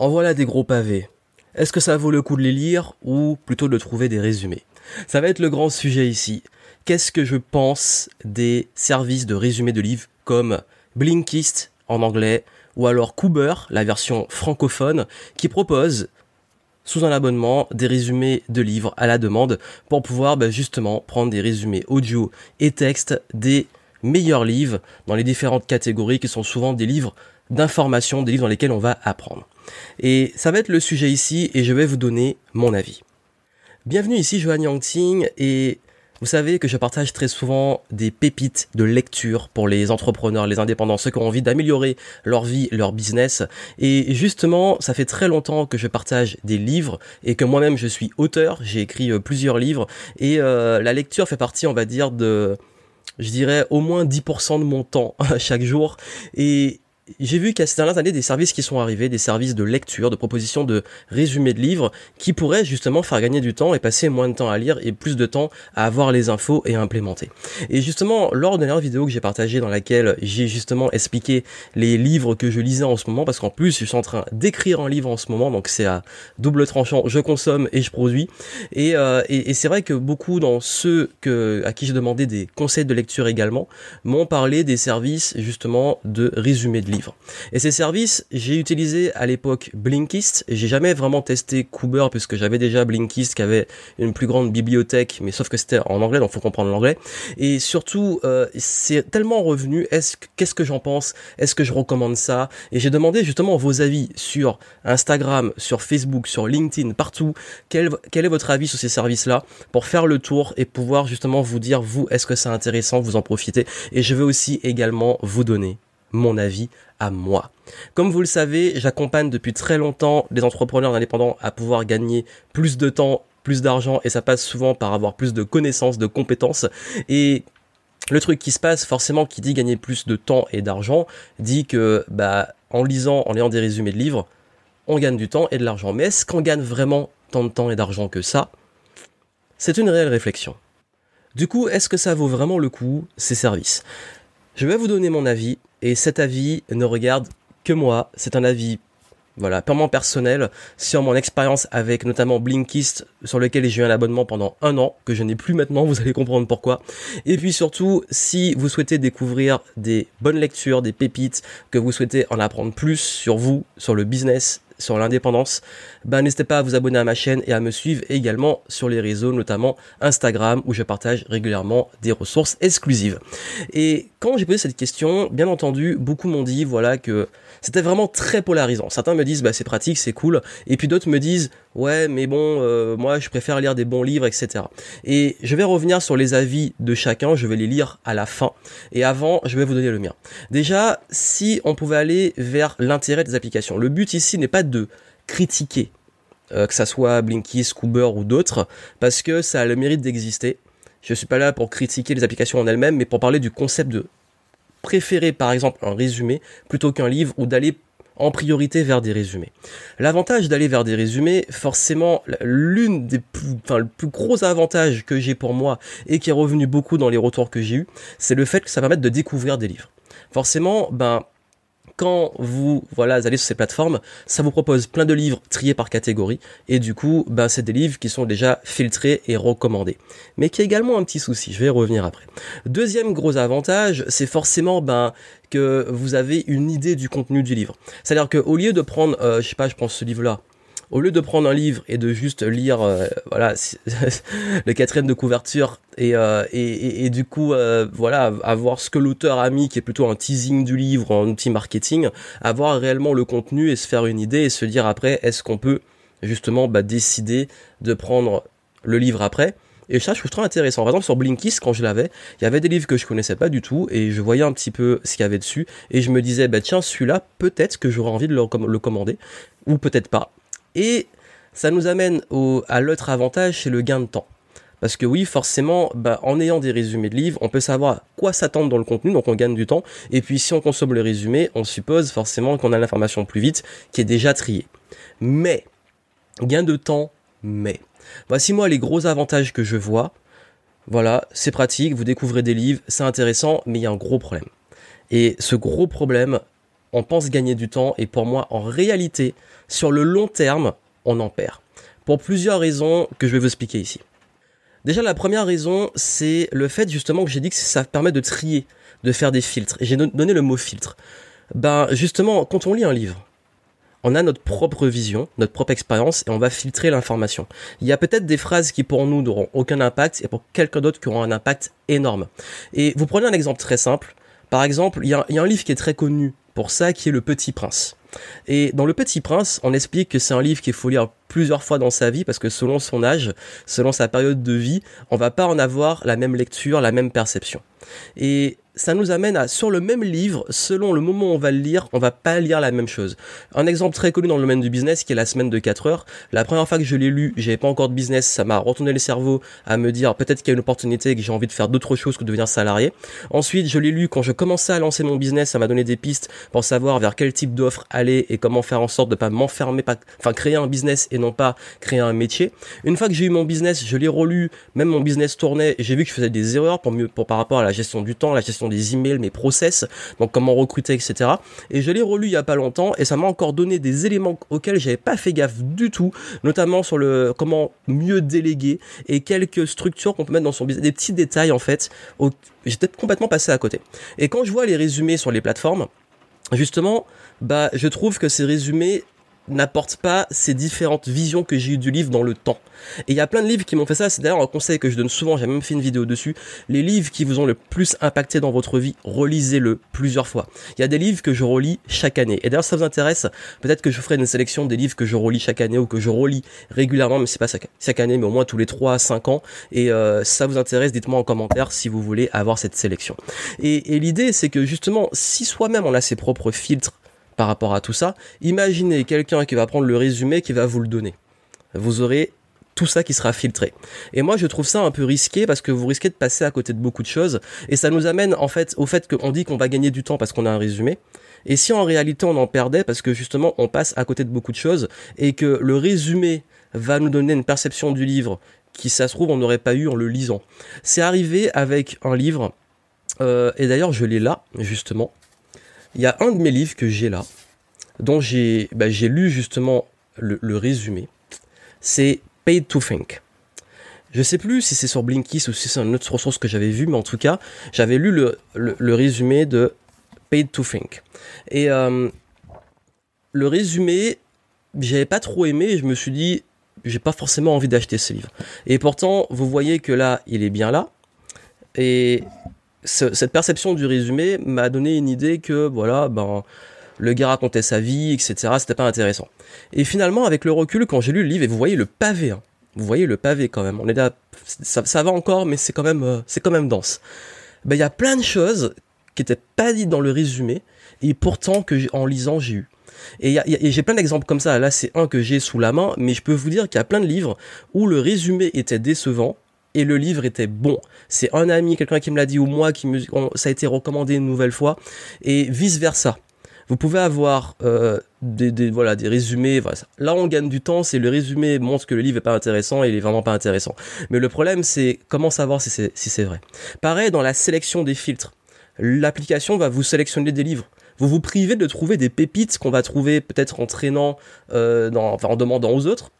En voilà des gros pavés. Est-ce que ça vaut le coup de les lire ou plutôt de trouver des résumés? Ça va être le grand sujet ici. Qu'est-ce que je pense des services de résumé de livres comme Blinkist en anglais ou alors Cooper, la version francophone, qui propose sous un abonnement des résumés de livres à la demande pour pouvoir bah, justement prendre des résumés audio et texte des meilleurs livres dans les différentes catégories qui sont souvent des livres d'information, des livres dans lesquels on va apprendre. Et ça va être le sujet ici et je vais vous donner mon avis. Bienvenue ici Johan Yangting et vous savez que je partage très souvent des pépites de lecture pour les entrepreneurs, les indépendants, ceux qui ont envie d'améliorer leur vie, leur business. Et justement, ça fait très longtemps que je partage des livres et que moi-même je suis auteur. J'ai écrit euh, plusieurs livres et euh, la lecture fait partie, on va dire, de, je dirais, au moins 10% de mon temps chaque jour. Et j'ai vu qu'à ces dernières années, des services qui sont arrivés, des services de lecture, de propositions de résumés de livres, qui pourraient justement faire gagner du temps et passer moins de temps à lire et plus de temps à avoir les infos et à implémenter. Et justement, lors de la dernière vidéo que j'ai partagée dans laquelle j'ai justement expliqué les livres que je lisais en ce moment, parce qu'en plus, je suis en train d'écrire un livre en ce moment, donc c'est à double tranchant, je consomme et je produis. Et, euh, et, c'est vrai que beaucoup dans ceux que, à qui j'ai demandé des conseils de lecture également, m'ont parlé des services justement de résumés de livres. Et ces services, j'ai utilisé à l'époque Blinkist. J'ai jamais vraiment testé Cooper puisque j'avais déjà Blinkist qui avait une plus grande bibliothèque, mais sauf que c'était en anglais, donc faut comprendre l'anglais. Et surtout, euh, c'est tellement revenu. Est-ce qu'est-ce que j'en pense? Est-ce que je recommande ça? Et j'ai demandé justement vos avis sur Instagram, sur Facebook, sur LinkedIn, partout. Quel, quel est votre avis sur ces services-là? Pour faire le tour et pouvoir justement vous dire vous est-ce que c'est intéressant, vous en profitez. Et je veux aussi également vous donner mon avis à moi. Comme vous le savez, j'accompagne depuis très longtemps les entrepreneurs indépendants à pouvoir gagner plus de temps, plus d'argent et ça passe souvent par avoir plus de connaissances, de compétences et le truc qui se passe, forcément, qui dit gagner plus de temps et d'argent, dit que, bah, en lisant, en ayant des résumés de livres, on gagne du temps et de l'argent. Mais est-ce qu'on gagne vraiment tant de temps et d'argent que ça? C'est une réelle réflexion. Du coup, est-ce que ça vaut vraiment le coup, ces services? Je vais vous donner mon avis, et cet avis ne regarde que moi. C'est un avis voilà, purement personnel sur mon expérience avec notamment Blinkist sur lequel j'ai eu un abonnement pendant un an que je n'ai plus maintenant, vous allez comprendre pourquoi. Et puis surtout, si vous souhaitez découvrir des bonnes lectures, des pépites, que vous souhaitez en apprendre plus sur vous, sur le business sur l'indépendance, ben n'hésitez pas à vous abonner à ma chaîne et à me suivre également sur les réseaux, notamment Instagram, où je partage régulièrement des ressources exclusives. Et quand j'ai posé cette question, bien entendu, beaucoup m'ont dit, voilà, que c'était vraiment très polarisant. Certains me disent, bah c'est pratique, c'est cool, et puis d'autres me disent, ouais, mais bon, euh, moi je préfère lire des bons livres, etc. Et je vais revenir sur les avis de chacun, je vais les lire à la fin, et avant, je vais vous donner le mien. Déjà, si on pouvait aller vers l'intérêt des applications, le but ici n'est pas de critiquer, euh, que ça soit Blinkist, Cooper ou d'autres, parce que ça a le mérite d'exister. Je suis pas là pour critiquer les applications en elles-mêmes, mais pour parler du concept de préférer par exemple un résumé plutôt qu'un livre ou d'aller en priorité vers des résumés. L'avantage d'aller vers des résumés, forcément, l'une des plus, enfin, le plus gros avantage que j'ai pour moi et qui est revenu beaucoup dans les retours que j'ai eu, c'est le fait que ça permet de découvrir des livres. Forcément, ben, quand vous voilà allez sur ces plateformes, ça vous propose plein de livres triés par catégorie et du coup, ben c'est des livres qui sont déjà filtrés et recommandés. Mais qui a également un petit souci, je vais y revenir après. Deuxième gros avantage, c'est forcément ben que vous avez une idée du contenu du livre. C'est-à-dire que au lieu de prendre euh, je sais pas, je pense ce livre là au lieu de prendre un livre et de juste lire euh, voilà le quatrième de couverture et, euh, et, et, du coup euh, voilà avoir ce que l'auteur a mis qui est plutôt un teasing du livre un outil marketing avoir réellement le contenu et se faire une idée et se dire après est-ce qu'on peut justement bah, décider de prendre le livre après? Et ça, je trouve très intéressant. Par exemple, sur Blinkist, quand je l'avais, il y avait des livres que je connaissais pas du tout et je voyais un petit peu ce qu'il y avait dessus et je me disais, bah tiens, celui-là, peut-être que j'aurais envie de le, le commander ou peut-être pas. Et ça nous amène au, à l'autre avantage, c'est le gain de temps. Parce que oui, forcément, bah, en ayant des résumés de livres, on peut savoir quoi s'attendre dans le contenu, donc on gagne du temps. Et puis si on consomme le résumé, on suppose forcément qu'on a l'information plus vite, qui est déjà triée. Mais, gain de temps, mais. Voici moi les gros avantages que je vois. Voilà, c'est pratique, vous découvrez des livres, c'est intéressant, mais il y a un gros problème. Et ce gros problème, on pense gagner du temps et pour moi, en réalité, sur le long terme, on en perd. Pour plusieurs raisons que je vais vous expliquer ici. Déjà, la première raison, c'est le fait justement que j'ai dit que ça permet de trier, de faire des filtres. J'ai donné le mot filtre. Ben, justement, quand on lit un livre, on a notre propre vision, notre propre expérience, et on va filtrer l'information. Il y a peut-être des phrases qui pour nous n'auront aucun impact, et pour quelqu'un d'autre qui auront un impact énorme. Et vous prenez un exemple très simple. Par exemple, il y, a, un livre qui est très connu pour ça, qui est Le Petit Prince. Et dans Le Petit Prince, on explique que c'est un livre qu'il faut lire plusieurs fois dans sa vie parce que selon son âge, selon sa période de vie, on va pas en avoir la même lecture, la même perception. Et ça nous amène à, sur le même livre, selon le moment où on va le lire, on va pas lire la même chose. Un exemple très connu dans le domaine du business, qui est la semaine de 4 heures. La première fois que je l'ai lu, j'avais pas encore de business, ça m'a retourné le cerveau à me dire peut-être qu'il y a une opportunité et que j'ai envie de faire d'autres choses que de devenir salarié. Ensuite, je l'ai lu quand je commençais à lancer mon business, ça m'a donné des pistes pour savoir vers quel type d'offre aller et comment faire en sorte de pas m'enfermer, pas, enfin créer un business non pas créer un métier. Une fois que j'ai eu mon business, je l'ai relu, même mon business tournait, j'ai vu que je faisais des erreurs par rapport à la gestion du temps, la gestion des emails, mes process, donc comment recruter, etc. Et je l'ai relu il y a pas longtemps et ça m'a encore donné des éléments auxquels j'avais pas fait gaffe du tout, notamment sur le comment mieux déléguer et quelques structures qu'on peut mettre dans son business, des petits détails en fait. J'étais complètement passé à côté. Et quand je vois les résumés sur les plateformes, justement, bah, je trouve que ces résumés n'apporte pas ces différentes visions que j'ai eues du livre dans le temps. Et il y a plein de livres qui m'ont fait ça, c'est d'ailleurs un conseil que je donne souvent, j'ai même fait une vidéo dessus. Les livres qui vous ont le plus impacté dans votre vie, relisez-le plusieurs fois. Il y a des livres que je relis chaque année. Et d'ailleurs, ça vous intéresse, peut-être que je ferai une sélection des livres que je relis chaque année ou que je relis régulièrement, mais c'est pas chaque, année, mais au moins tous les 3 à 5 ans. Et euh, ça vous intéresse, dites-moi en commentaire si vous voulez avoir cette sélection. Et, et l'idée, c'est que justement, si soi-même on a ses propres filtres par rapport à tout ça. Imaginez quelqu'un qui va prendre le résumé qui va vous le donner. Vous aurez tout ça qui sera filtré. Et moi, je trouve ça un peu risqué parce que vous risquez de passer à côté de beaucoup de choses. Et ça nous amène, en fait, au fait qu'on dit qu'on va gagner du temps parce qu'on a un résumé. Et si en réalité on en perdait parce que justement on passe à côté de beaucoup de choses et que le résumé va nous donner une perception du livre qui, ça se trouve, on n'aurait pas eu en le lisant. C'est arrivé avec un livre, euh, et d'ailleurs je l'ai là, justement, il y a un de mes livres que j'ai là, dont j'ai bah, lu justement le, résumé. C'est Paid to Think. Je sais plus si c'est sur Blinkist ou si c'est une autre ressource que j'avais vue, mais en tout cas, j'avais lu le, résumé de Paid to Think. Et euh, le résumé, j'avais pas trop aimé et je me suis dit, j'ai pas forcément envie d'acheter ce livre. Et pourtant, vous voyez que là, il est bien là. Et cette perception du résumé m'a donné une idée que voilà, ben le gars racontait sa vie, etc. C'était pas intéressant. Et finalement, avec le recul, quand j'ai lu le livre, et vous voyez le pavé, hein, vous voyez le pavé quand même. On est là, ça, va encore, mais c'est quand même, euh, c'est quand même dense. Ben il y a plein de choses qui étaient pas dites dans le résumé, et pourtant que en lisant j'ai eu. Et, et j'ai plein d'exemples comme ça. Là, c'est un que j'ai sous la main, mais je peux vous dire qu'il y a plein de livres où le résumé était décevant et le livre était bon. C'est un ami, quelqu'un qui me l'a dit ou moi qui me, ça a été recommandé une nouvelle fois et vice versa. Vous pouvez avoir euh, des, voilà des résumés. Voilà. Là, on gagne du temps. C'est le résumé montre que le livre est pas intéressant et il est vraiment pas intéressant. Mais le problème, c'est comment savoir si c'est si vrai. Pareil dans la sélection des filtres. L'application va vous sélectionner des livres vous vous privez de trouver des pépites qu'on va trouver peut-être en traînant, euh, dans, enfin en demandant aux autres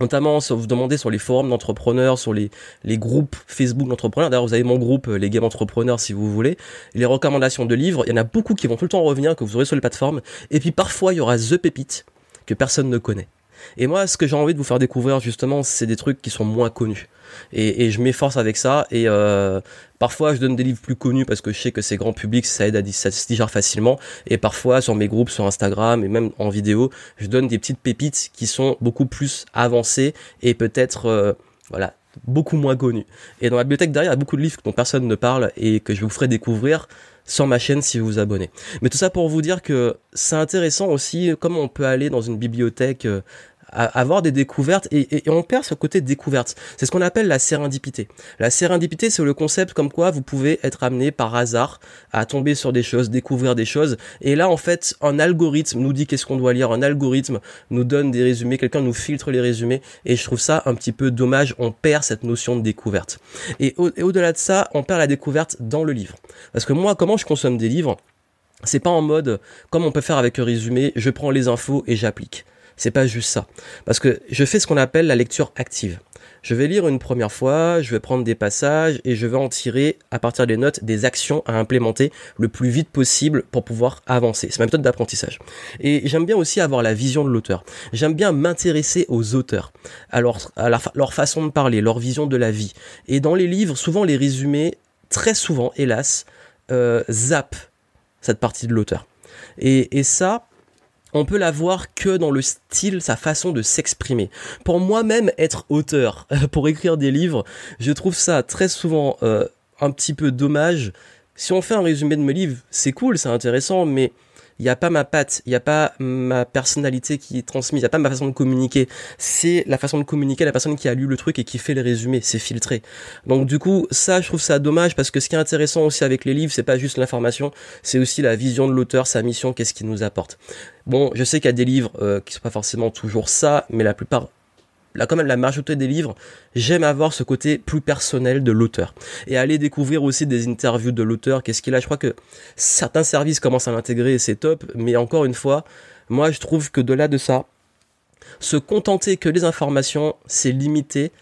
notamment si vous demandez sur les forums d'entrepreneurs, sur les, les groupes Facebook d'entrepreneurs. D'ailleurs, vous avez mon groupe, euh, les Game Entrepreneurs, si vous voulez. Les recommandations de livres, il y en a beaucoup qui vont tout le temps revenir, que vous aurez sur les plateformes. Et puis parfois, il y aura The Pépite, que personne ne connaît. Et moi, ce que j'ai envie de vous faire découvrir, justement, c'est des trucs qui sont moins connus. Et, je m'efforce avec ça. Et euh, parfois, je donne des livres plus connus parce que je sais que c'est grand public, ça aide à se digère facilement. Et parfois, sur mes groupes, sur Instagram et même en vidéo, je donne des petites pépites qui sont beaucoup plus avancées et peut-être, euh, voilà, beaucoup moins connues. Et dans la bibliothèque derrière, il y a beaucoup de livres dont personne ne parle et que je vous ferai découvrir sur ma chaîne si vous vous abonnez. Mais tout ça pour vous dire que c'est intéressant aussi comment on peut aller dans une bibliothèque euh, avoir des découvertes et, on perd ce côté découverte. C'est ce qu'on appelle la sérendipité. La sérendipité, c'est le concept comme quoi vous pouvez être amené par hasard à tomber sur des choses, découvrir des choses. Et là, en fait, un algorithme nous dit qu'est-ce qu'on doit lire, un algorithme nous donne des résumés, quelqu'un nous filtre les résumés. Et je trouve ça un petit peu dommage. On perd cette notion de découverte. Et au-delà de ça, on perd la découverte dans le livre. Parce que moi, comment je consomme des livres C'est pas en mode, comme on peut faire avec un résumé, je prends les infos et j'applique. C'est pas juste ça. Parce que je fais ce qu'on appelle la lecture active. Je vais lire une première fois, je vais prendre des passages et je vais en tirer à partir des notes des actions à implémenter le plus vite possible pour pouvoir avancer. C'est ma méthode d'apprentissage. Et j'aime bien aussi avoir la vision de l'auteur. J'aime bien m'intéresser aux auteurs, à, leur, à façon de parler, leur vision de la vie. Et dans les livres, souvent les résumés, très souvent, hélas, euh, zappent cette partie de l'auteur. Et ça, on peut la voir que dans le style, sa façon de s'exprimer. Pour moi-même, être auteur, pour écrire des livres, je trouve ça très souvent euh, un petit peu dommage. Si on fait un résumé de mes livres, c'est cool, c'est intéressant, mais il n'y a pas ma patte, il n'y a pas ma personnalité qui est transmise, il n'y a pas ma façon de communiquer. C'est la façon de communiquer la personne qui a lu le truc et qui fait les résumés, c'est filtré. Donc du coup, ça, je trouve ça dommage parce que ce qui est intéressant aussi avec les livres, c'est pas juste l'information, c'est aussi la vision de l'auteur, sa mission, qu'est-ce qu'il nous apporte. Bon, je sais qu'il y a des livres euh, qui sont pas forcément toujours ça, mais la plupart là quand même la majorité des livres, j'aime avoir ce côté plus personnel de l'auteur. Et aller découvrir aussi des interviews de l'auteur, qu'est-ce qu'il a. Je crois que certains services commencent à l'intégrer et c'est top, mais encore une fois, moi je trouve que de là de ça, se contenter que les informations, c'est limiter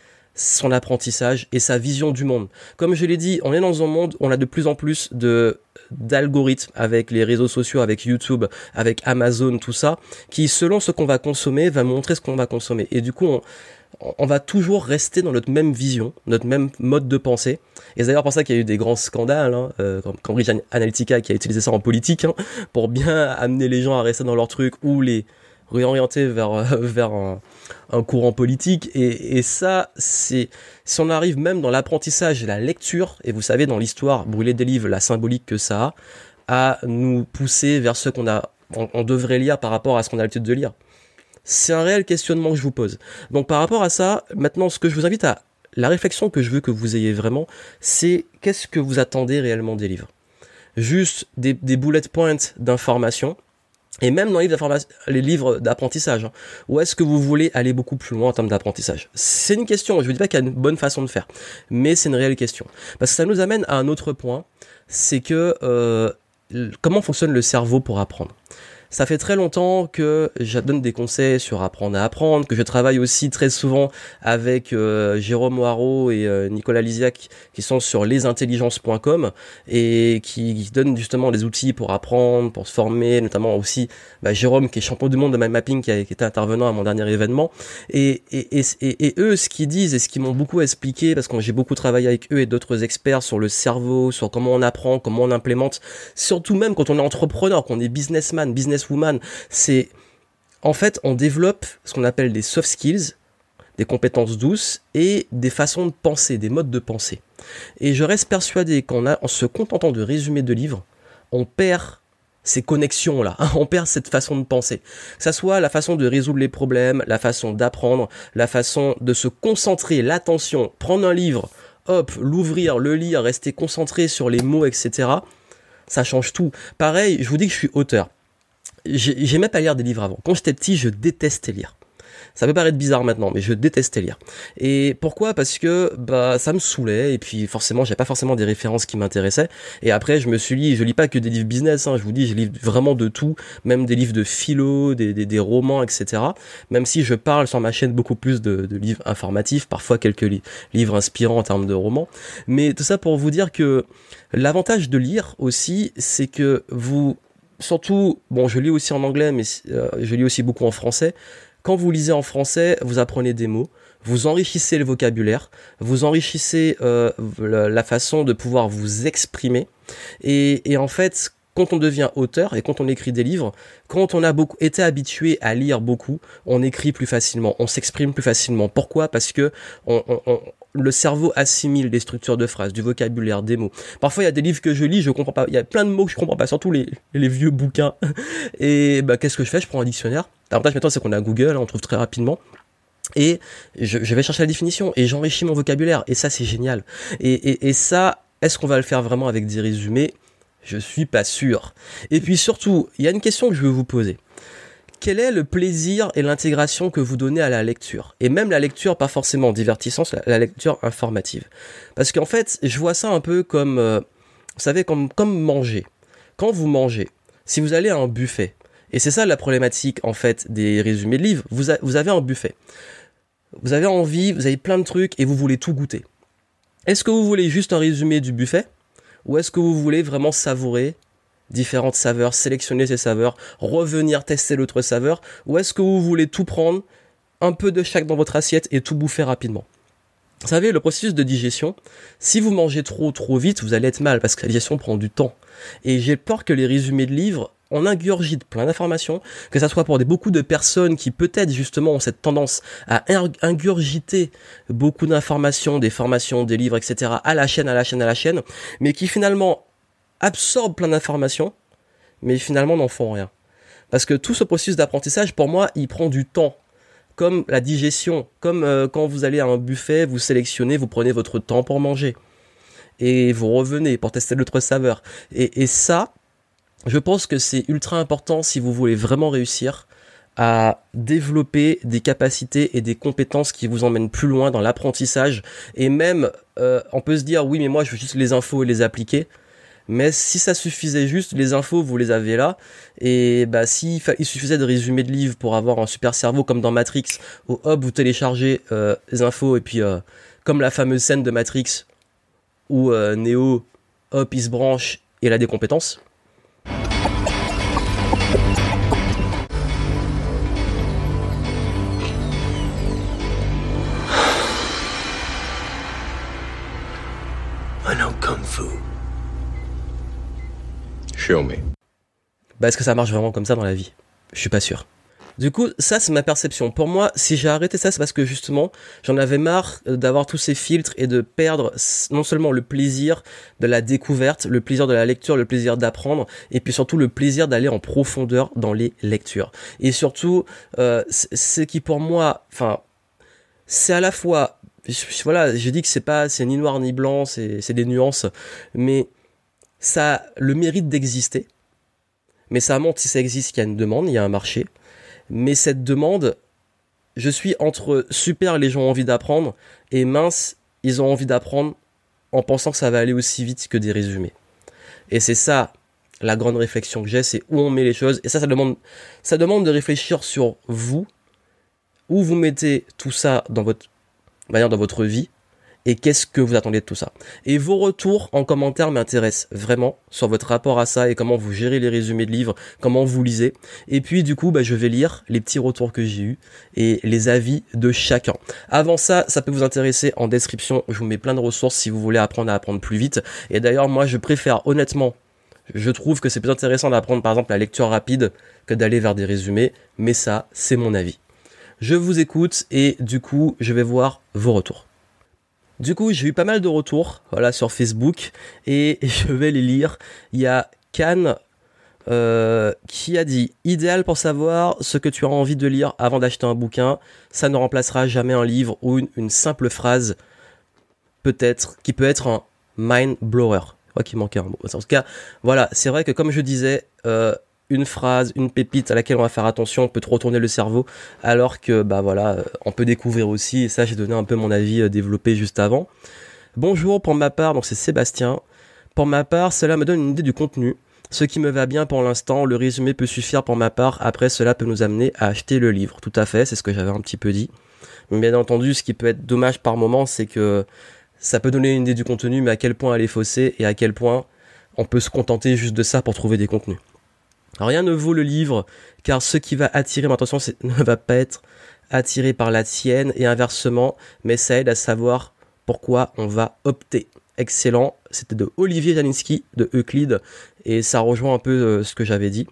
son apprentissage et sa vision du monde. Comme je l'ai dit, on est dans un monde où on a de plus en plus de d'algorithmes avec les réseaux sociaux, avec YouTube, avec Amazon, tout ça, qui selon ce qu'on va consommer, va montrer ce qu'on va consommer. Et du coup, on, va toujours rester dans notre même vision, notre même mode de pensée. Et c'est d'ailleurs pour ça qu'il y a eu des grands scandales, hein, euh, comme Cambridge Analytica qui a utilisé ça en politique, hein, pour bien amener les gens à rester dans leur truc ou les réorienter vers, vers un, un courant politique. Et, ça, c'est si on arrive même dans l'apprentissage et la lecture, et vous savez dans l'histoire, brûler des livres, la symbolique que ça a, à nous pousser vers ce qu'on a, on, devrait lire par rapport à ce qu'on a l'habitude de lire. C'est un réel questionnement que je vous pose. Donc par rapport à ça, maintenant ce que je vous invite à, la réflexion que je veux que vous ayez vraiment, c'est qu'est-ce que vous attendez réellement des livres? Juste des, des bullet points d'information, et même dans les livres d'apprentissage, hein. où est-ce que vous voulez aller beaucoup plus loin en termes d'apprentissage? C'est une question, je ne dis pas qu'il y a une bonne façon de faire, mais c'est une réelle question. Parce que ça nous amène à un autre point, c'est que euh, comment fonctionne le cerveau pour apprendre? Ça fait très longtemps que je donne des conseils sur apprendre à apprendre, que je travaille aussi très souvent avec euh, Jérôme Waro et euh, Nicolas Lisiac qui sont sur lesintelligences.com et qui, donnent justement des outils pour apprendre, pour se former, notamment aussi bah, Jérôme qui est champion du monde de mind mapping qui, a, qui était intervenant à mon dernier événement. Et, et, et, et eux, ce qu'ils disent et ce qu'ils m'ont beaucoup expliqué, parce que j'ai beaucoup travaillé avec eux et d'autres experts sur le cerveau, sur comment on apprend, comment on implémente, surtout même quand on est entrepreneur, quand on est businessman, business woman, c'est en fait on développe ce qu'on appelle des soft skills, des compétences douces et des façons de penser, des modes de pensée. Et je reste persuadé qu'en en se contentant de résumer de livres, on perd ces connexions là, on perd cette façon de penser. Ça soit la façon de résoudre les problèmes, la façon d'apprendre, la façon de se concentrer, l'attention, prendre un livre, hop, l'ouvrir, le lire, rester concentré sur les mots, etc. Ça change tout. Pareil, je vous dis que je suis auteur j'aimais pas lire des livres avant. Quand j'étais petit, je détestais lire. Ça peut paraître bizarre maintenant, mais je détestais lire. Et pourquoi? Parce que bah ça me saoulait et puis forcément j'avais pas forcément des références qui m'intéressaient. Et après je me suis dit, je lis pas que des livres business, hein, je vous dis, je lis vraiment de tout, même des livres de philo, des, des, des romans, etc. Même si je parle sur ma chaîne beaucoup plus de, de livres informatifs, parfois quelques livres inspirants en termes de romans. Mais tout ça pour vous dire que l'avantage de lire aussi, c'est que vous surtout, bon, je lis aussi en anglais, mais euh, je lis aussi beaucoup en français. Quand vous lisez en français, vous apprenez des mots, vous enrichissez le vocabulaire, vous enrichissez euh, la, façon de pouvoir vous exprimer. Et, en fait, quand on devient auteur et quand on écrit des livres, quand on a beaucoup été habitué à lire beaucoup, on écrit plus facilement, on s'exprime plus facilement. Pourquoi? Parce que on, le cerveau assimile des structures de phrases, du vocabulaire, des mots. Parfois, il y a des livres que je lis, je comprends pas. Il y a plein de mots que je comprends pas, surtout les, les vieux bouquins. Et bah, qu'est-ce que je fais? Je prends un dictionnaire. L'avantage maintenant, c'est qu'on a Google, on trouve très rapidement. Et je, je, vais chercher la définition et j'enrichis mon vocabulaire. Et ça, c'est génial. Et, et, et ça, est-ce qu'on va le faire vraiment avec des résumés? Je suis pas sûr. Et puis surtout, il y a une question que je veux vous poser quel est le plaisir et l'intégration que vous donnez à la lecture? Et même la lecture, pas forcément divertissante, la, lecture informative. Parce qu'en fait, je vois ça un peu comme, euh, vous savez, comme, manger. Quand vous mangez, si vous allez à un buffet, et c'est ça la problématique en fait des résumés de livres, vous, vous avez un buffet, vous avez envie, vous avez plein de trucs et vous voulez tout goûter. Est-ce que vous voulez juste un résumé du buffet? Ou est-ce que vous voulez vraiment savourer différentes saveurs, sélectionner ces saveurs, revenir tester l'autre saveur ou est-ce que vous voulez tout prendre, un peu de chaque dans votre assiette et tout bouffer rapidement? Vous savez, le processus de digestion, si vous mangez trop trop vite, vous allez être mal parce que la digestion prend du temps. Et j'ai peur que les résumés de livres en ingurgitent plein d'informations, que ça soit pour des, beaucoup de personnes qui peut-être justement ont cette tendance à ingurgiter beaucoup d'informations, des formations, des livres, etc. à la chaîne, à la chaîne, à la chaîne, mais qui finalement absorbent plein d'informations, mais finalement n'en font rien. Parce que tout ce processus d'apprentissage, pour moi, il prend du temps comme la digestion, comme euh, quand vous allez à un buffet, vous sélectionnez, vous prenez votre temps pour manger. Et vous revenez pour tester l'autre saveur. Et, ça, je pense que c'est ultra important si vous voulez vraiment réussir à développer des capacités et des compétences qui vous emmènent plus loin dans l'apprentissage. Et même, euh, on peut se dire, oui, mais moi, je veux juste les infos et les appliquer. Mais si ça suffisait juste, les infos, vous les avez là. Et bah, s'il il suffisait de résumer de livres pour avoir un super cerveau comme dans Matrix, où hop, vous téléchargez euh, les infos et puis euh, comme la fameuse scène de Matrix où euh, Neo, hop, il se branche et il a des compétences. Bah, est-ce que ça marche vraiment comme ça dans la vie? Je suis pas sûr. Du coup, ça c'est ma perception. Pour moi, si j'ai arrêté ça, c'est parce que justement, j'en avais marre euh, d'avoir tous ces filtres et de perdre non seulement le plaisir de la découverte, le plaisir de la lecture, le plaisir d'apprendre, et puis surtout le plaisir d'aller en profondeur dans les lectures. Et surtout, euh, ce qui pour moi, enfin, c'est à la fois, voilà, j'ai dit que c'est pas, c'est ni noir ni blanc, c'est des nuances, mais ça a le mérite d'exister, mais ça montre si ça existe qu'il y a une demande, il y a un marché. Mais cette demande, je suis entre super, les gens ont envie d'apprendre, et mince, ils ont envie d'apprendre en pensant que ça va aller aussi vite que des résumés. Et c'est ça la grande réflexion que j'ai, c'est où on met les choses. Et ça, ça demande, ça demande de réfléchir sur vous, où vous mettez tout ça dans votre manière, dans votre vie, et qu'est-ce que vous attendez de tout ça? Et vos retours en commentaire m'intéressent vraiment sur votre rapport à ça et comment vous gérez les résumés de livres, comment vous lisez. Et puis du coup, bah, je vais lire les petits retours que j'ai eus et les avis de chacun. Avant ça, ça peut vous intéresser en description, je vous mets plein de ressources si vous voulez apprendre à apprendre plus vite. Et d'ailleurs, moi, je préfère honnêtement je trouve que c'est plus intéressant d'apprendre par exemple la lecture rapide que d'aller vers des résumés, mais ça, c'est mon avis. Je vous écoute et du coup, je vais voir vos retours. Du coup, j'ai eu pas mal de retours voilà, sur Facebook et je vais les lire. Il y a Can euh, qui a dit idéal pour savoir ce que tu as envie de lire avant d'acheter un bouquin. Ça ne remplacera jamais un livre ou une, simple phrase, peut-être, qui peut être un mind blower. Je crois qu'il manquait un mot. En tout cas, voilà, c'est vrai que comme je disais, euh, une phrase, une pépite à laquelle on va faire attention, on peut trop retourner le cerveau, alors que bah voilà, euh, on peut découvrir aussi, et ça j'ai donné un peu mon avis euh, développé juste avant. Bonjour pour ma part, donc c'est Sébastien. Pour ma part, cela me donne une idée du contenu. Ce qui me va bien pour l'instant, le résumé peut suffire pour ma part, après cela peut nous amener à acheter le livre. Tout à fait, c'est ce que j'avais un petit peu dit. Bien entendu, ce qui peut être dommage par moment, c'est que ça peut donner une idée du contenu, mais à quel point elle est faussée et à quel point on peut se contenter juste de ça pour trouver des contenus. Rien ne vaut le livre, car ce qui va attirer mon attention ne va pas être attiré par la tienne et inversement, mais ça aide à savoir pourquoi on va opter. Excellent, c'était de Olivier Janinski de Euclide et ça rejoint un peu euh, ce que j'avais dit.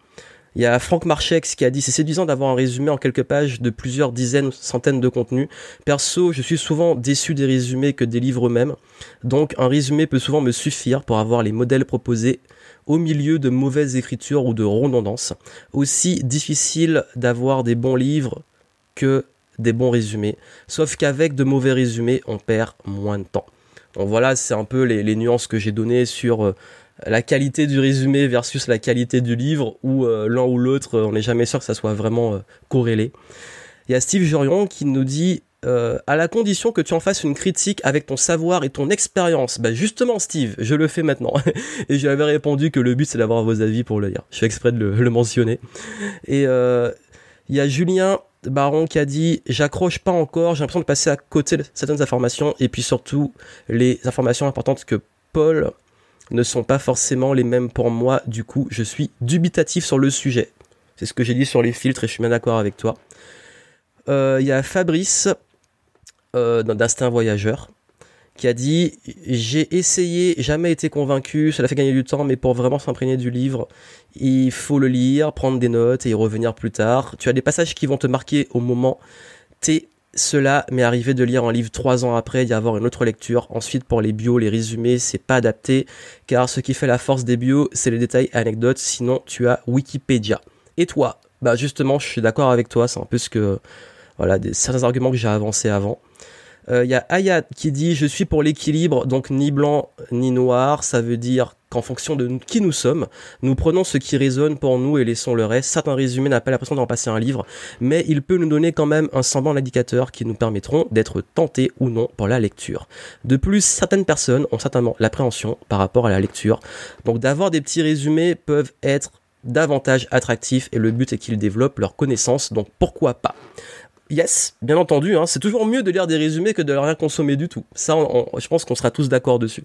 Il y a Franck Marchex qui a dit c'est séduisant d'avoir un résumé en quelques pages de plusieurs dizaines, centaines de contenus. Perso, je suis souvent déçu des résumés que des livres eux-mêmes. Donc un résumé peut souvent me suffire pour avoir les modèles proposés au milieu de mauvaises écritures ou de redondances. Aussi difficile d'avoir des bons livres que des bons résumés. Sauf qu'avec de mauvais résumés, on perd moins de temps. Donc voilà, c'est un peu les, nuances que j'ai données sur euh, la qualité du résumé versus la qualité du livre, où euh, l'un ou l'autre, on n'est jamais sûr que ça soit vraiment euh, corrélé. Il y a Steve Jurion qui nous dit euh, à la condition que tu en fasses une critique avec ton savoir et ton expérience. Bah justement Steve, je le fais maintenant. et j'avais répondu que le but c'est d'avoir vos avis pour le lire. Je fais exprès de le, mentionner. Et euh, il y a Julien Baron qui a dit j'accroche pas encore, j'ai l'impression de passer à côté de certaines informations et puis surtout les informations importantes que Paul ne sont pas forcément les mêmes pour moi, du coup je suis dubitatif sur le sujet. C'est ce que j'ai dit sur les filtres et je suis bien d'accord avec toi. Euh, il y a Fabrice euh, d'Instinct Voyageur qui a dit j'ai essayé, jamais été convaincu, cela fait gagner du temps, mais pour vraiment s'imprégner du livre, il faut le lire, prendre des notes et y revenir plus tard. Tu as des passages qui vont te marquer au moment T. Cela m'est arrivé de lire un livre trois ans après, d'y avoir une autre lecture. Ensuite, pour les bios, les résumés, c'est pas adapté, car ce qui fait la force des bios, c'est les détails anecdotes, sinon tu as Wikipédia. Et toi? Bah justement, je suis d'accord avec toi, c'est un peu ce que... Voilà, des, certains arguments que j'ai avancés avant. Il euh, y a Ayat qui dit je suis pour l'équilibre, donc ni blanc ni noir. Ça veut dire qu'en fonction de qui nous sommes, nous prenons ce qui résonne pour nous et laissons le reste. Certains résumés n'ont pas l'impression d'en passer un livre, mais il peut nous donner quand même un semblant d'indicateur qui nous permettront d'être tentés ou non pour la lecture. De plus, certaines personnes ont certainement l'appréhension par rapport à la lecture, donc d'avoir des petits résumés peuvent être davantage attractifs et le but est qu'ils développent leurs connaissances, donc pourquoi pas? Yes, bien entendu, hein, c'est toujours mieux de lire des résumés que de rien consommer du tout. Ça, je pense qu'on sera tous d'accord dessus.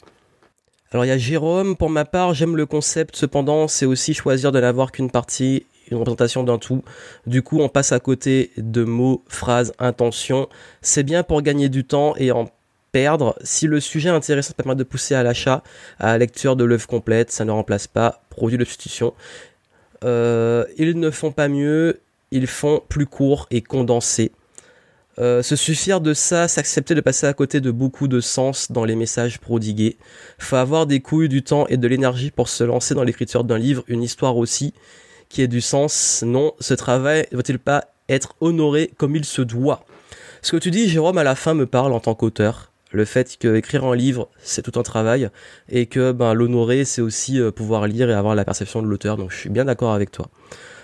Alors il y a Jérôme, pour ma part, j'aime le concept, cependant, c'est aussi choisir de n'avoir qu'une partie, une représentation d'un tout. Du coup, on passe à côté de mots, phrases, intentions. C'est bien pour gagner du temps et en perdre. Si le sujet intéressant, permet de pousser à l'achat, à la lecture de l'œuvre complète, ça ne remplace pas produit de substitution. Euh, ils ne font pas mieux, ils font plus court et condensé. Euh, se suffire de ça, s'accepter de passer à côté de beaucoup de sens dans les messages prodigués. Faut avoir des couilles, du temps et de l'énergie pour se lancer dans l'écriture d'un livre, une histoire aussi, qui ait du sens. Non, ce travail ne va-t-il pas être honoré comme il se doit? Ce que tu dis, Jérôme, à la fin me parle en tant qu'auteur. Le fait qu'écrire un livre, c'est tout un travail, et que ben, l'honorer, c'est aussi euh, pouvoir lire et avoir la perception de l'auteur. Donc je suis bien d'accord avec toi.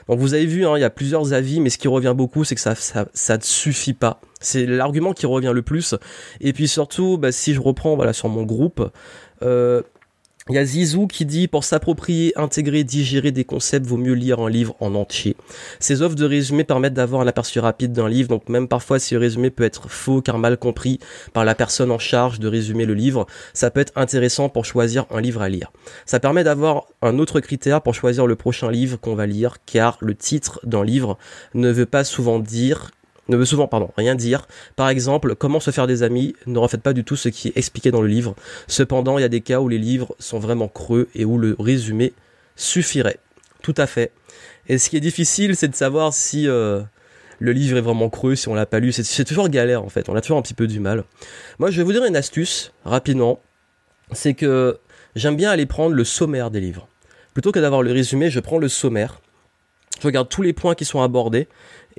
Donc vous avez vu, hein, il y a plusieurs avis, mais ce qui revient beaucoup, c'est que ça, ça, ne suffit pas. C'est l'argument qui revient le plus. Et puis surtout, bah, si je reprends voilà sur mon groupe, euh, il y a Zizou qui dit pour s'approprier, intégrer, digérer des concepts, vaut mieux lire un livre en entier. Ces offres de résumé permettent d'avoir un aperçu rapide d'un livre, donc même parfois si le résumé peut être faux car mal compris par la personne en charge de résumer le livre, ça peut être intéressant pour choisir un livre à lire. Ça permet d'avoir un autre critère pour choisir le prochain livre qu'on va lire car le titre d'un livre ne veut pas souvent dire ne veut souvent pardon, rien dire. Par exemple, comment se faire des amis ne reflète pas du tout ce qui est expliqué dans le livre. Cependant, il y a des cas où les livres sont vraiment creux et où le résumé suffirait. Tout à fait. Et ce qui est difficile, c'est de savoir si euh, le livre est vraiment creux, si on l'a pas lu. C'est toujours galère en fait. On a toujours un petit peu du mal. Moi, je vais vous dire une astuce rapidement. C'est que j'aime bien aller prendre le sommaire des livres. Plutôt que d'avoir le résumé, je prends le sommaire. Je regarde tous les points qui sont abordés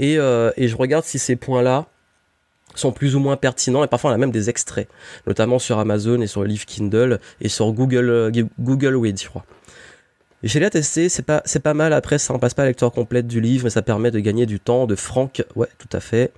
euh, et, je regarde si ces points-là sont plus ou moins pertinents et parfois on a même des extraits, notamment sur Amazon et sur le livre Kindle et sur Google euh, Google Read, je crois. J'ai déjà testé, c'est pas c'est pas mal. Après, ça ne passe pas à la lecture complète du livre, mais ça permet de gagner du temps. De Franck, ouais, tout à fait.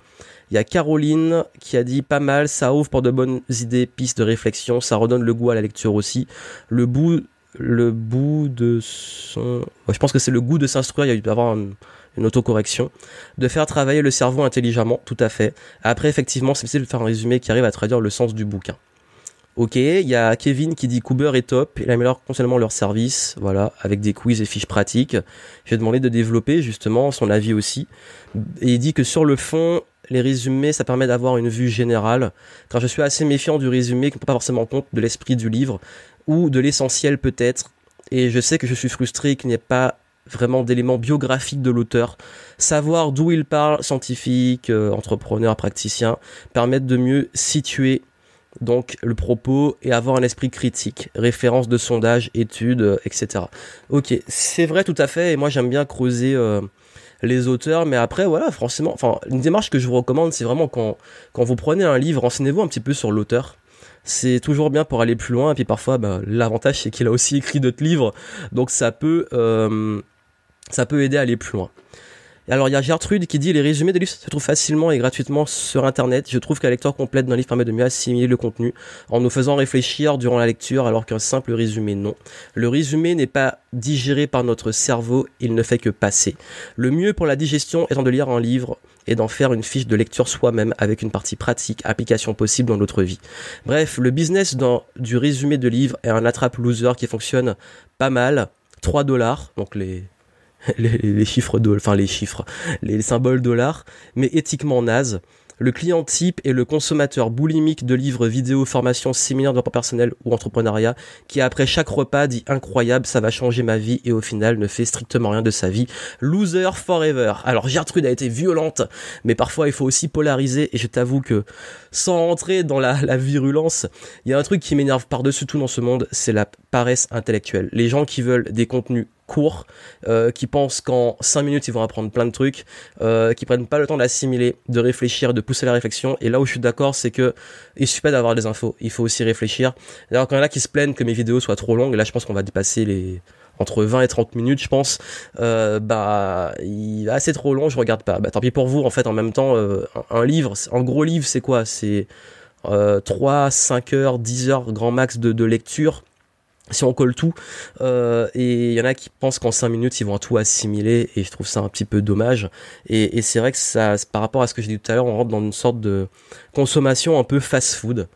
Il y a Caroline qui a dit pas mal, ça ouvre pour de bonnes idées, pistes de réflexion, ça redonne le goût à la lecture aussi. Le bout, le bout de son, je pense que c'est le goût de s'instruire. Il y a eu avoir un, une autocorrection, de faire travailler le cerveau intelligemment, tout à fait. Après, effectivement, c'est possible de faire un résumé qui arrive à traduire le sens du bouquin. Ok, il y a Kevin qui dit Cooper est top, il améliore constamment leur service, voilà, avec des quiz et fiches pratiques. J'ai demandé de développer justement son avis aussi. Et il dit que sur le fond, les résumés, ça permet d'avoir une vue générale, car je suis assez méfiant du résumé qui ne prend pas forcément compte de l'esprit du livre, ou de l'essentiel peut-être, et je sais que je suis frustré qu'il n'y ait pas vraiment d'éléments biographiques de l'auteur. Savoir d'où il parle, scientifique, euh, entrepreneur, praticien, permettre de mieux situer donc le propos et avoir un esprit critique, référence de sondage, études, euh, etc. Ok, c'est vrai tout à fait, et moi j'aime bien creuser euh, les auteurs, mais après voilà, franchement, enfin une démarche que je vous recommande, c'est vraiment quand, quand vous prenez un livre, renseignez-vous un petit peu sur l'auteur c'est toujours bien pour aller plus loin. Et puis parfois, bah, l'avantage c'est qu'il a aussi écrit d'autres livres, donc ça peut ça peut aider à aller plus loin. alors il y a Gertrude qui dit les résumés des livres se trouvent facilement et gratuitement sur internet. Je trouve qu'un lecteur complète d'un livre permet de mieux assimiler le contenu en nous faisant réfléchir durant la lecture alors qu'un simple résumé non. Le résumé n'est pas digéré par notre cerveau, il ne fait que passer. Le mieux pour la digestion étant de lire un livre et d'en faire une fiche de lecture soi-même avec une partie pratique, application possible dans notre vie. Bref, le business du résumé de livre est un attrape loser qui fonctionne pas mal. 3 dollars, donc les, les, chiffres, enfin les chiffres, les symboles dollars, mais éthiquement naze. Le client type est le consommateur boulimique de livres vidéo, formation, séminaires de développement personnel ou entrepreneuriat qui après chaque repas dit incroyable, ça va changer ma vie et au final ne fait strictement rien de sa vie. Loser forever. Alors Gertrude a été violente, mais parfois il faut aussi polariser et je t'avoue que sans entrer dans la, la virulence, il y a un truc qui m'énerve par-dessus tout dans ce monde, c'est la paresse intellectuelle. Les gens qui veulent des contenus courts, euh, qui pensent qu'en 5 minutes ils vont apprendre plein de trucs, euh, qui prennent pas le temps d'assimiler, de réfléchir, de pousser la réflexion. Et là où je suis d'accord, c'est que il suffit pas d'avoir des infos, il faut aussi réfléchir. D'ailleurs, quand il y en a qui se plaignent que mes vidéos soient trop longues, et là je pense qu'on va dépasser les entre 20 et 30 minutes, je pense, euh, bah, il est assez trop long, je regarde pas. Bah, tant pis pour vous, en fait, en même temps, euh, un, livre, un gros livre, c'est quoi? C'est euh, 3, 5 heures, 10 heures grand max de, de lecture si on colle tout euh, et il y en a qui pensent qu'en 5 minutes ils vont tout assimiler et je trouve ça un petit peu dommage. Et, c'est vrai que ça par rapport à ce que j'ai dit tout à l'heure on rentre dans une sorte de consommation un peu fast food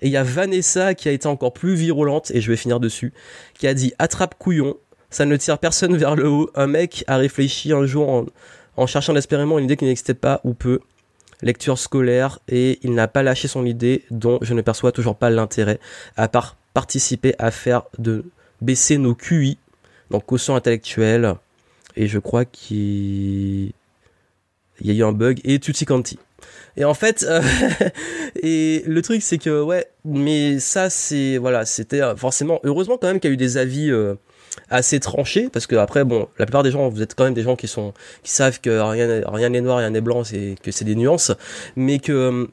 et il y a Vanessa qui a été encore plus virulente et je vais finir dessus qui a dit attrape couillon ça ne tire personne vers le haut. Un mec a réfléchi un jour en, en cherchant désespérément une idée qui n'existait pas ou peu. Lecture scolaire et il n'a pas lâché son idée dont je ne perçois toujours pas l'intérêt à part participer à faire de baisser nos QI, donc quotient intellectuel, et je crois qu'il y a eu un bug, et tutti quanti. Et en fait, euh, et le truc c'est que ouais, mais ça c'est voilà, c'était euh, forcément heureusement quand même qu'il y a eu des avis euh, assez tranchés parce que après bon, la plupart des gens vous êtes quand même des gens qui sont qui savent que rien rien n'est noir, rien n'est blanc, c'est que c'est des nuances, mais que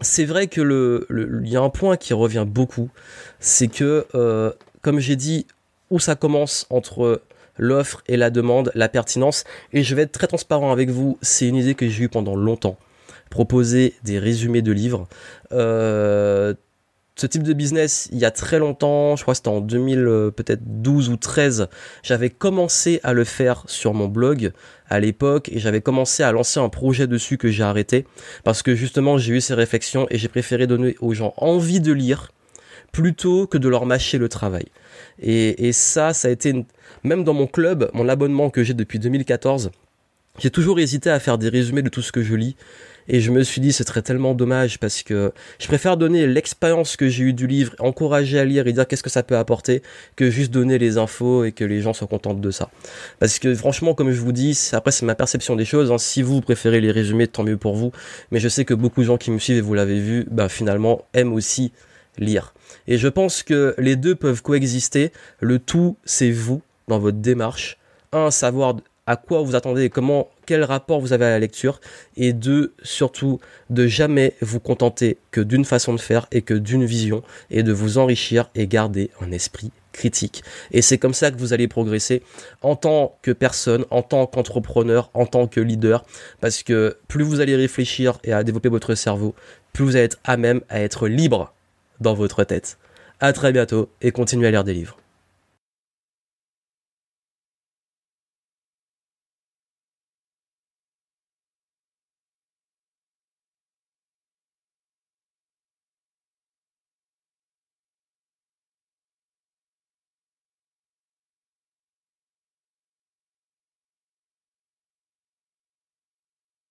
c'est vrai que le, y a un point qui revient beaucoup, c'est que, euh, comme j'ai dit, où ça commence entre l'offre et la demande, la pertinence, et je vais être très transparent avec vous, c'est une idée que j'ai eue pendant longtemps. Proposer des résumés de livres. Euh, ce type de business, il y a très longtemps, je crois que c'était en 2000, euh, peut-être 12 ou 13, j'avais commencé à le faire sur mon blog à l'époque et j'avais commencé à lancer un projet dessus que j'ai arrêté parce que justement j'ai eu ces réflexions et j'ai préféré donner aux gens envie de lire plutôt que de leur mâcher le travail. Et ça, ça a été, même dans mon club, mon abonnement que j'ai depuis 2014, j'ai toujours hésité à faire des résumés de tout ce que je lis et je me suis dit, ce serait tellement dommage parce que je préfère donner l'expérience que j'ai eue du livre, encourager à lire et dire qu'est-ce que ça peut apporter, que juste donner les infos et que les gens soient contents de ça. Parce que franchement, comme je vous dis, après c'est ma perception des choses. Hein. Si vous préférez les résumés, tant mieux pour vous. Mais je sais que beaucoup de gens qui me suivent et vous l'avez vu, bah finalement aiment aussi lire. Et je pense que les deux peuvent coexister. Le tout, c'est vous dans votre démarche. Un, savoir à quoi vous attendez et comment, quel rapport vous avez à la lecture. Et deux, surtout, de jamais vous contenter que d'une façon de faire et que d'une vision et de vous enrichir et garder un esprit critique. Et c'est comme ça que vous allez progresser en tant que personne, en tant qu'entrepreneur, en tant que leader. Parce que plus vous allez réfléchir et à développer votre cerveau, plus vous allez être à même à être libre dans votre tête. À très bientôt et continuez à lire des livres.